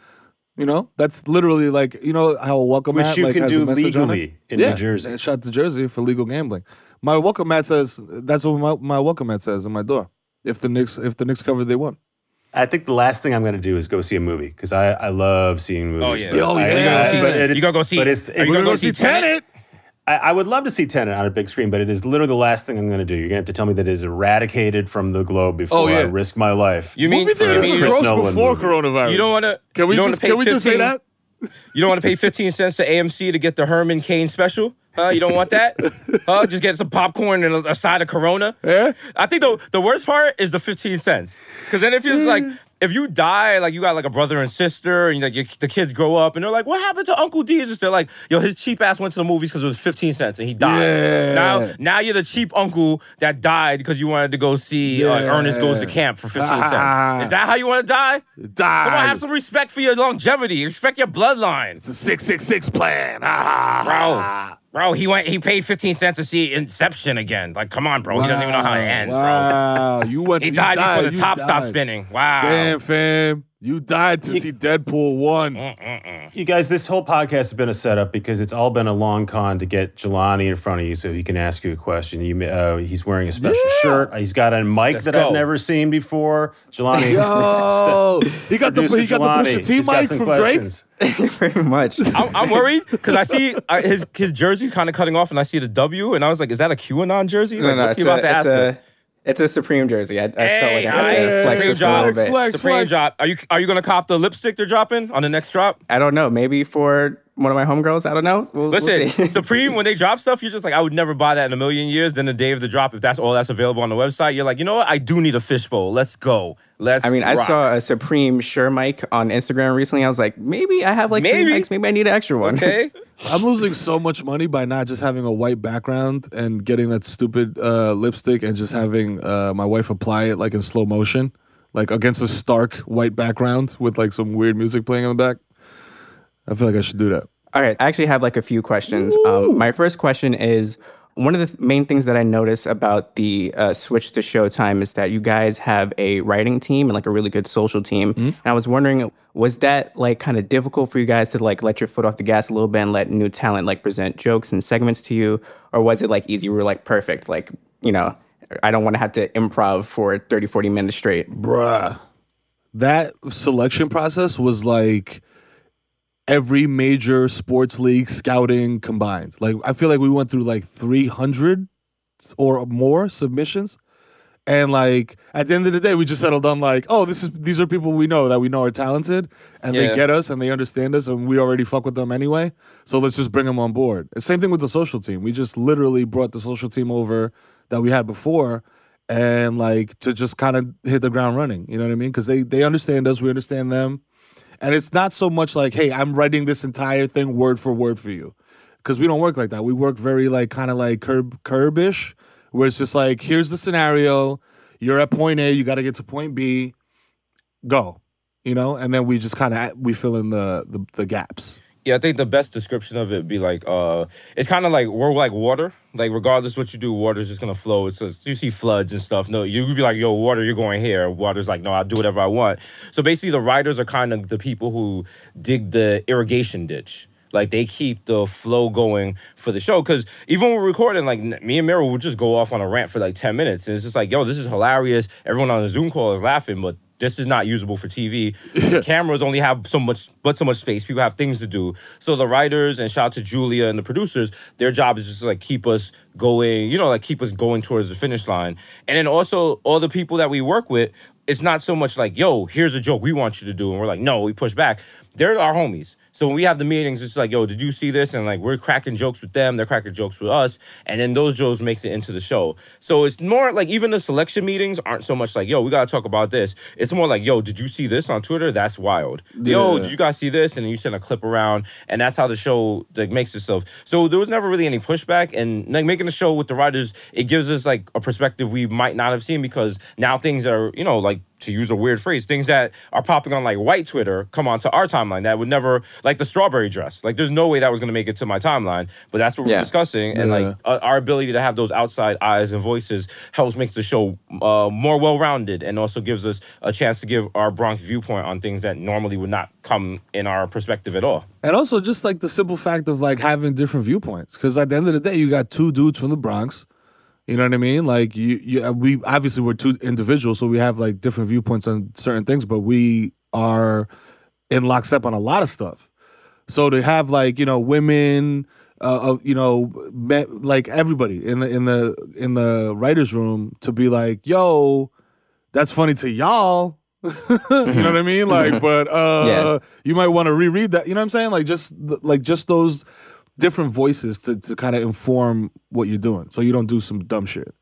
You know, that's literally like you know how a welcome Which mat you like, can has do a message on it? legally in yeah, New Jersey. and Shout to Jersey for legal gambling. My welcome mat says that's what my, my welcome mat says on my door. If the Knicks if the Knicks cover, they won. I think the last thing I'm going to do is go see a movie because I, I love seeing movies. Oh, yeah. but Oh, I- yeah. I- You gotta see- but you gotta go see- But it's, are you it's- gonna go see Tenet? I, I would love to see Tenet on a big screen, but it is literally the last thing I'm going to do. You're going to have to tell me that it is eradicated from the globe before Oh, yeah. I risk my life. You mean Movie theaters you mean- Chris Nolan before movie. coronavirus. You don't want to? Can we just wanna can we just say that? You don't want to pay 15 cents to AMC to get the Herman Cain special? Huh? You don't want that? <laughs> huh? Just get some popcorn and a, a side of Corona? Yeah. I think the the worst part is the 15 cents. Because then it feels like mm. If you die, like you got like a brother and sister, and like your, the kids grow up, and they're like, "What happened to Uncle Desus?" They're like, "Yo, his cheap ass went to the movies because it was 15 cents, and he died." Yeah. Now, now you're the cheap uncle that died because you wanted to go see uh, Ernest Goes to Camp for 15 Ah. cents. Is that how you want to die? Die. Come on, have some respect for your longevity. Respect your bloodline. It's the six six six plan. Ah. Bro. Bro, he went. He paid 15 cents to see Inception again. Like, come on, bro. He doesn't even know how it ends, bro. wow. You went. He you died, before the top stopped spinning. Wow. Damn, fam. You died to see Deadpool one. You guys, this whole podcast has been a setup because it's all been a long con to get Jelani in front of you so he can ask you a question. You, uh, he's wearing a special shirt. He's got a mic Let's that go. I've never seen before. Jelani, Yo, <laughs> he got the he got the Jelani, Pusha T he's mic some from Drake. questions. <laughs> Pretty much. I'm, I'm worried because I see uh, his his jersey's kind of cutting off, and I see the W, and I was like, "Is that a QAnon jersey? Like, what's he about a, to ask it's us?" A, it's a Supreme jersey. I, I felt like I had hey, to flex Supreme this for a little drop, bit. flex. Supreme drop. Are you are you gonna cop the lipstick they're dropping on the next drop? I don't know. Maybe for one of my homegirls. I don't know. We'll, we'll Listen, see. <laughs> Supreme, when they drop stuff, you're just like, I would never buy that in a million years. Then the day of the drop, if that's all that's available on the website, you're like, you know what? I do need a fishbowl. Let's go. Let's I mean, I saw a Supreme Sure mic on Instagram recently. I was like, maybe I have like Maybe. three mics. Maybe I need an extra one. Okay. <laughs> I'm losing so much money by not just having a white background and getting that stupid uh, lipstick and just having uh, my wife apply it like in slow motion, like against a stark white background with like some weird music playing in the back. I feel like I should do that. All right, I actually have like a few questions. Um, my first question is one of the th- main things that I notice about the uh, switch to Showtime is that you guys have a writing team and like a really good social team. And I was wondering, was that like kind of difficult for you guys to like let your foot off the gas a little bit and let new talent like present jokes and segments to you, or was it like easy? We were like perfect, like you know. I don't want to have to improv for 30, 40 minutes straight. Bruh. That selection process was like every major sports league scouting combined. Like I feel like we went through like 300 or more submissions. And like at the end of the day, we just settled on like, oh, this is these are people we know that we know are talented, and Yeah. they get us and they understand us, and we already fuck with them anyway. So let's just bring them on board. Same thing with the social team. We just literally brought the social team over that we had before, and like to just kind of hit the ground running. You know what I mean? Because they they understand us, we understand them, and it's not so much like, hey, I'm writing this entire thing word for word for you, because we don't work like that. We work very like kind of like curb curbish, where it's just like, here's the scenario, you're at point A, you got to get to point B, go, you know, and then we just kind of we fill in the, the the gaps. Yeah, I think the best description of it would be like, uh, it's kind of like we're like water. Like regardless what you do, water's just gonna flow. It's just, you see floods and stuff. No, you would be like, yo, water, you're going here. Water's like, no, I'll do whatever I want. So basically, the writers are kind of the people who dig the irrigation ditch. Like they keep the flow going for the show. Cause even when we're recording, like me and Mero would just go off on a rant for like 10 minutes. And it's just like, yo, this is hilarious. Everyone on the Zoom call is laughing, but this is not usable for TV. <laughs> Cameras only have so much, but so much space. People have things to do. So the writers and shout out to Julia and the producers, their job is just to, like keep us going, you know, like keep us going towards the finish line. And then also all the people that we work with, it's not so much like, yo, here's a joke we want you to do. And we're like, no, we push back. They're our homies. So when we have the meetings, it's like, yo, did you see this? And like we're cracking jokes with them, they're cracking jokes with us, and then those jokes makes it into the show. So it's more like even the selection meetings aren't so much like, yo, we gotta talk about this. It's more like, yo, did you see this on Twitter? That's wild. Yo, did you guys see this? And then you send a clip around, and that's how the show like makes itself. So there was never really any pushback, and like making the show with the writers, it gives us like a perspective we might not have seen because now things are, you know, like to use a weird phrase, things that are popping on like white Twitter come onto our timeline that would never like the strawberry dress. Like there's no way that was gonna make it to my timeline, but that's what we're discussing, and Yeah. like uh, our ability to have those outside eyes and voices helps makes the show uh, more well rounded, and also gives us a chance to give our Bronx viewpoint on things that normally would not come in our perspective at all. And also just like the simple fact of like having different viewpoints. Because at the end of the day, you got two dudes from the Bronx. You know what I mean? Like you, you, we obviously we're two individuals, so we have like different viewpoints on certain things, but we are in lockstep on a lot of stuff. So to have like you know women, uh, uh, you know, me, like everybody in the in the in the writers' room to be like, yo, that's funny to y'all. <laughs> you know what I mean? Like, but uh, Yeah. you might want to reread that. You know what I'm saying? Like just like just those different voices to to kind of inform what you're doing, so you don't do some dumb shit.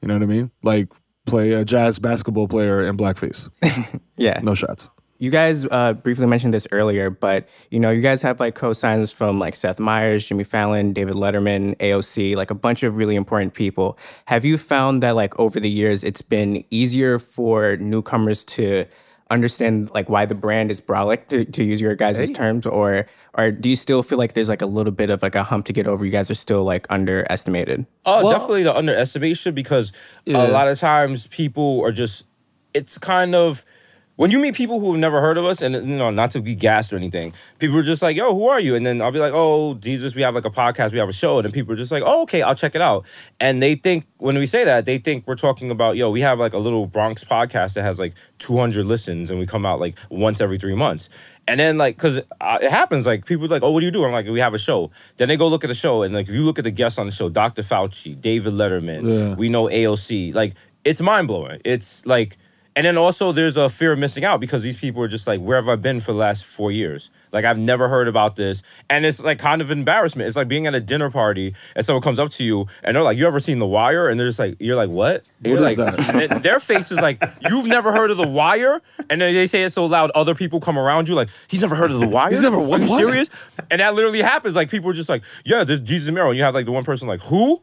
You know what I mean? Like play a jazz basketball player in blackface. <laughs> Yeah. No shots. You guys uh, briefly mentioned this earlier, but you know, you guys have like co-signs from like Seth Meyers, Jimmy Fallon, David Letterman, AOC, like a bunch of really important people. Have you found that like over the years, it's been easier for newcomers to understand like why the brand is brolic to, to use your guys' terms or or do you still feel like there's like a little bit of like a hump to get over? You guys are still like underestimated. Oh, definitely the underestimation because a lot of times people are just it's kind of when you meet people who have never heard of us, and you know, not to be gassed or anything, people are just like, "Yo, who are you?" And then I'll be like, "Oh, Jesus, we have like a podcast, we have a show," and then people are just like, "Oh, okay, I'll check it out." And they think when we say that, they think we're talking about, "Yo, we have like a little Bronx podcast that has like 200 listens, and we come out like once every three months." And then like, cause uh, it happens, like people are like, "Oh, what do you do?" I'm like, "We have a show." Then they go look at the show, and like, if you look at the guests on the show, Dr. Fauci, David Letterman, Yeah. we know AOC, like, it's mind blowing. It's like. And then also there's a fear of missing out because these people are just like, where have I been for the last four years? Like I've never heard about this. And it's like kind of embarrassment. It's like being at a dinner party and someone comes up to you and they're like, You ever seen The Wire? And they're just like, You're like, what? And What is like, that? and their face is like, You've never heard of The Wire? And then they say it so loud, other people come around you like, He's never heard of The Wire? He's never- Are you what? serious? And that literally happens. Like people are just like, Yeah, this Desus Mero. And you have like the one person like, Who?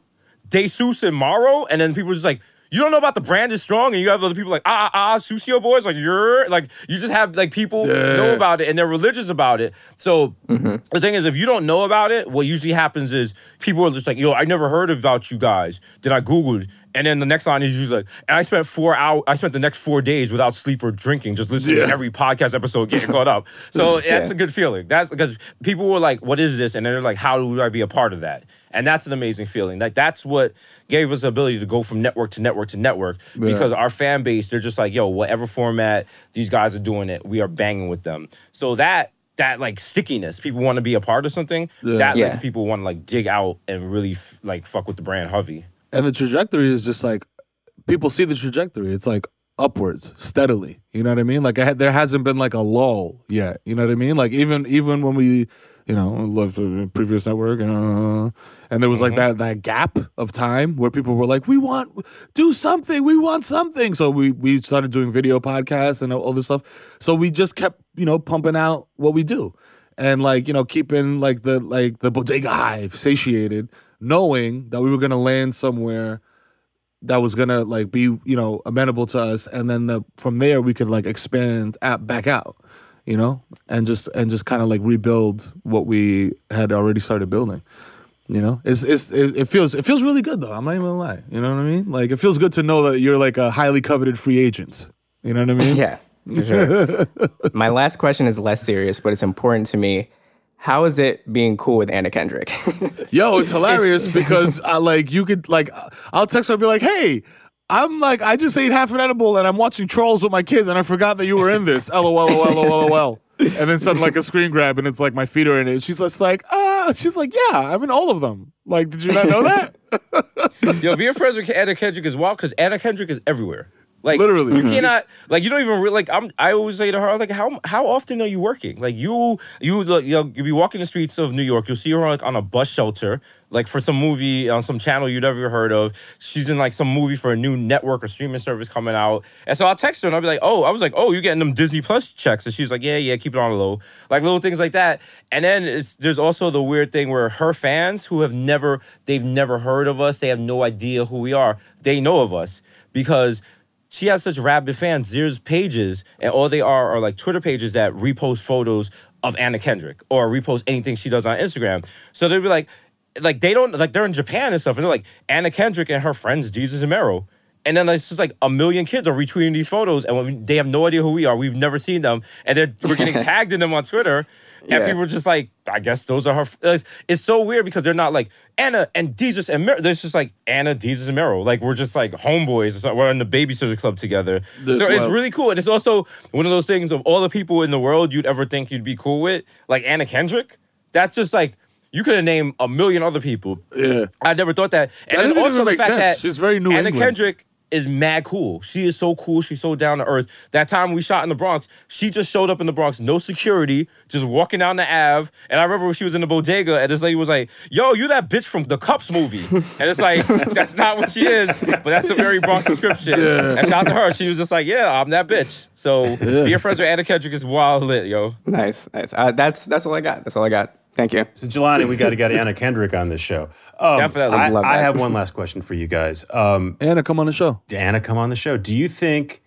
DeSusa and Morrow, and then people are just like, you don't know about the brand is strong, and you have other people like ah ah ah Susio boys, like you're like you just have like people know about it and they're religious about it. So the thing is, if you don't know about it, what usually happens is people are just like, yo, I never heard about you guys. Then I googled, and then the next line is usually like, and I spent four hours, I spent the next four days without sleep or drinking, just listening to every podcast episode, getting caught up. <laughs> So that's a good feeling. That's because people were like, what is this? And then they're like, how do I be a part of that? And that's an amazing feeling. Like that's what gave us the ability to go from network to network to network because our fan base, they're just like, yo, whatever format these guys are doing it, we are banging with them. So that that like stickiness, people want to be a part of something. That Yeah. lets people want to like dig out and really f- like fuck with the brand heavy. And the trajectory is just like people see the trajectory. It's like upwards steadily. You know what I mean? Like I had, there hasn't been like a lull yet. You know what I mean? Like even even when we, you know, left the previous network, uh, and there was like that that gap of time where people were like, "We want do something. We want something." So we we started doing video podcasts and all this stuff. So we just kept you know pumping out what we do and like you know keeping like the like the bodega hive satiated knowing that we were gonna land somewhere that was gonna like be you know amenable to us and then the, from there we could like expand back out you know and just and just kind of like rebuild what we had already started building you know? It's, it's it, feels it feels really good though i'm not even gonna lie you know what i mean? Like it feels good to know that you're like a highly coveted free agent you know what i mean? <laughs> Yeah sure. <laughs> My last question is less serious but it's important to me how is it being cool with anna kendrick <laughs> Yo, it's hilarious because I like you could like I'll text her and be like, "Hey, I'm like I just ate half an edible and I'm watching Trolls with my kids and I forgot that you were in this." LOL, LOL, LOL, LOL. And then suddenly like a screen grab and it's like my feet are in it. She's just like, ah, she's like, yeah, I'm in all of them. Like, did you not know that? <laughs> Yo, being friends with Anna Kendrick is wild because Anna Kendrick is everywhere. Like Literally. you mm-hmm. cannot like you don't even re- like. I'm. I always say to her like, how how often are you working? Like you you look you know, you be walking the streets of New York. You'll see her like on a bus shelter, like for some movie on some channel you'd never heard of. She's in like some movie for a new network or streaming service coming out. And so I'll text her and I'll be like, oh, I was like, oh, you getting them Disney Plus checks? And she's like, yeah, yeah, keep it on low. Like little things like that. And then it's there's also the weird thing where her fans who have never they've never heard of us, they have no idea who we are. They know of us because she has such rabid fans. There's pages, and all they are are like Twitter pages that repost photos of Anna Kendrick or repost anything she does on Instagram. So they'd be like, like they don't like they're in Japan and stuff, and they're like Anna Kendrick and her friends Desus and Mero. And then it's just like a million kids are retweeting these photos, and we- they have no idea who we are. We've never seen them, and they're we're getting <laughs> tagged in them on Twitter. And Yeah. people are just like, I guess those are her. f- It's, it's so weird because they're not like Anna and Desus and Mero. There's just like Anna, Desus, and Mero. Like we're just like homeboys. Or something. We're in the babysitter club together. That's so it's really cool. And it's also one of those things of all the people in the world you'd ever think you'd be cool with, like Anna Kendrick. That's just like you could have named a million other people. Yeah. I never thought that. And That also the fact sense. that She's very New Anna England. Kendrick is mad cool. She is so cool. She's so down to earth. That time we shot in the Bronx, she just showed up in the Bronx, no security, just walking down the Ave. And I remember when she was in the bodega, and this lady was like, "Yo, you that bitch from the Cups movie?" And it's like <laughs> that's not what she is, but that's a very Bronx description. And shout out to her. She was just like, "Yeah, I'm that bitch." So being friends with Anna Kendrick is wild lit, yo. nice nice uh, that's that's all i got that's all i got thank you So Jelani, we got to get Anna Kendrick on this show. Um, Definitely. I, Love I have one last question for you guys. Um, Anna, come on the show. Anna, come on the show. Do you think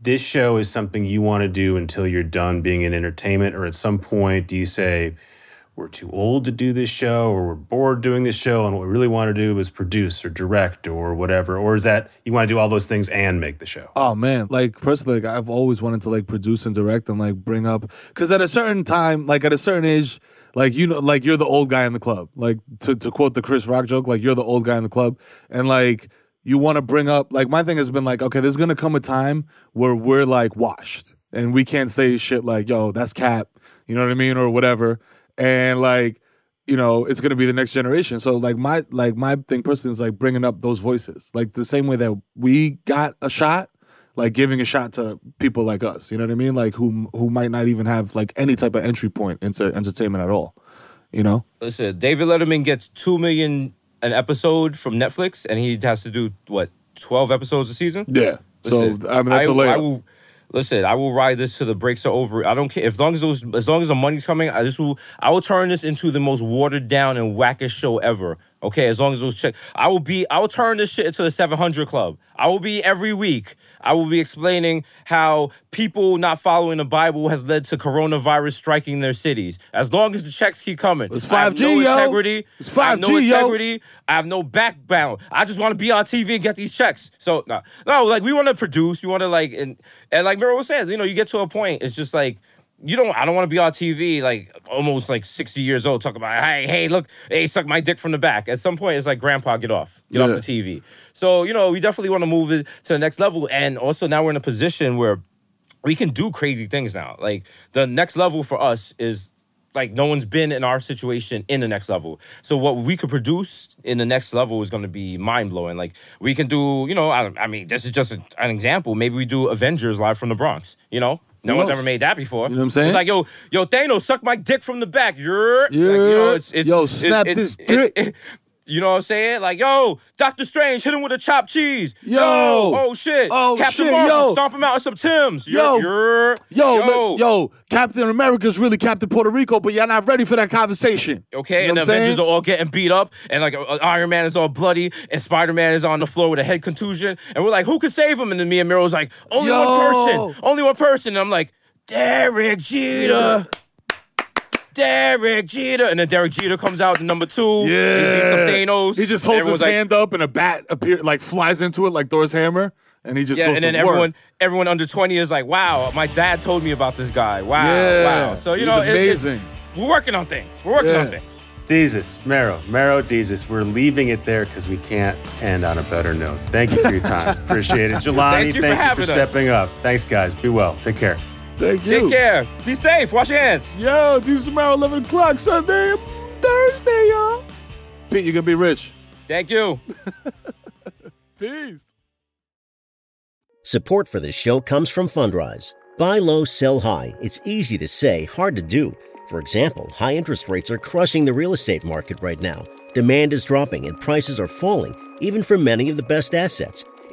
this show is something you want to do until you're done being in entertainment? Or at some point, do you say, we're too old to do this show or we're bored doing this show and what we really want to do is produce or direct or whatever or is that you want to do all those things and make the show Oh man, like personally, like I've always wanted to like produce and direct and like bring up because at a certain time, like at a certain age, like you know, like you're the old guy in the club. Like to to quote the Chris Rock joke, like you're the old guy in the club, and like you want to bring up. Like my thing has been like, okay, there's gonna come a time where we're like washed and we can't say shit like, yo, that's cap, you know what I mean, or whatever, and like. You know, it's gonna be the next generation. So, like my like my thing personally is like bringing up those voices, like the same way that we got a shot, like giving a shot to people like us. You know what I mean? Like who who might not even have like any type of entry point into entertainment at all. You know? Listen, David Letterman gets two million an episode from Netflix, and he has to do what twelve episodes a season. Yeah. Listen, so I mean that's a I layup. will, listen, I will ride this till the breaks are over. I don't care as long as those, as long as the money's coming. I just will. I will turn this into the most watered down and wackest show ever. Okay, as long as those check, I will be. I will turn this shit into the 700 Club. I will be every week. I will be explaining how people not following the Bible has led to coronavirus striking their cities. As long as the checks keep coming, It's I have 5G, no yo. integrity. It's I have no 5G, yo. integrity. I have no backbone. I just want to be on TV and get these checks. So no, no, like we want to produce. We want to like and and like Mero was saying, you know, you get to a point. It's just like you don't. I don't want to be on TV like almost like sixty years old. Talk about hey, hey, look, hey, suck my dick from the back. At some point, it's like Grandpa, get off, get off the TV. So you know, we definitely want to move it to the next level. And also now we're in a position where we can do crazy things now. Like the next level for us is like no one's been in our situation in the next level. So what we could produce in the next level is going to be mind blowing. Like we can do, you know, I, I mean, this is just a- an example. Maybe we do Avengers live from the Bronx. You know, no Who one's ever made that before. You know what I'm saying? It's like yo, yo, Thanos, suck my dick from the back. You're, Yeah. like, you know, it's it's Yo, snap it's- this dick. You know what I'm saying? Like, yo, Doctor Strange, hit him with a chopped cheese. Yo. oh shit, Oh, Captain shit, Marvel, yo. stomp him out with some Tims. Yo. Yo, yo, look, yo, Captain America's really Captain Puerto Rico, but y'all not ready for that conversation. Okay, You and the Avengers saying? are all getting beat up, and like uh, Iron Man is all bloody, and Spider Man is on the floor with a head contusion, and we're like, who could save him? And then me and Mero's like, only one person, only one person. And I'm like, Derek Jeter. Derek Jeter, and then Derek Jeter comes out in number two. Yeah. he beats up Thanos. He just holds his like, hand up and a bat appear like flies into it like Thor's hammer, and he just Yeah, goes and then for work. everyone, everyone under twenty is like, "Wow, my dad told me about this guy. Wow, Yeah, wow." So you he's know, it- it's- amazing. we're working on things. We're working on things. Desus, Mero, Mero, Desus. We're leaving it there because we can't end on a better note. Thank you for your time. <laughs> Appreciate it. Jelani, Thank you for having us. stepping up. Thanks, guys. Be well. Take care. Thank you. Take care. Be safe. Wash your hands. Yo, this is tomorrow, 11 o'clock, Sunday, Thursday, y'all. Pete, you're gonna be rich. Thank you. <laughs> Peace. Support for this show comes from Fundrise. Buy low, sell high. It's easy to say, hard to do. For example, high interest rates are crushing the real estate market right now. Demand is dropping and prices are falling, even for many of the best assets.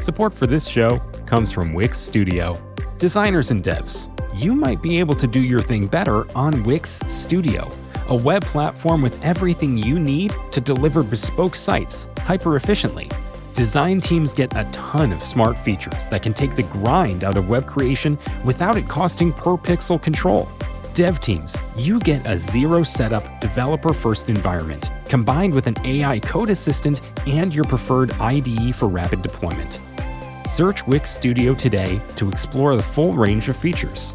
Support for this show comes from Wix Studio. Designers and devs, you might be able to do your thing better on Wix Studio, a web platform with everything you need to deliver bespoke sites hyper efficiently. Design teams get a ton of smart features that can take the grind out of web creation without it costing per pixel control. Dev teams, you get a zero setup, developer first environment combined with an AI code assistant and your preferred IDE for rapid deployment. Search Wix Studio today to explore the full range of features.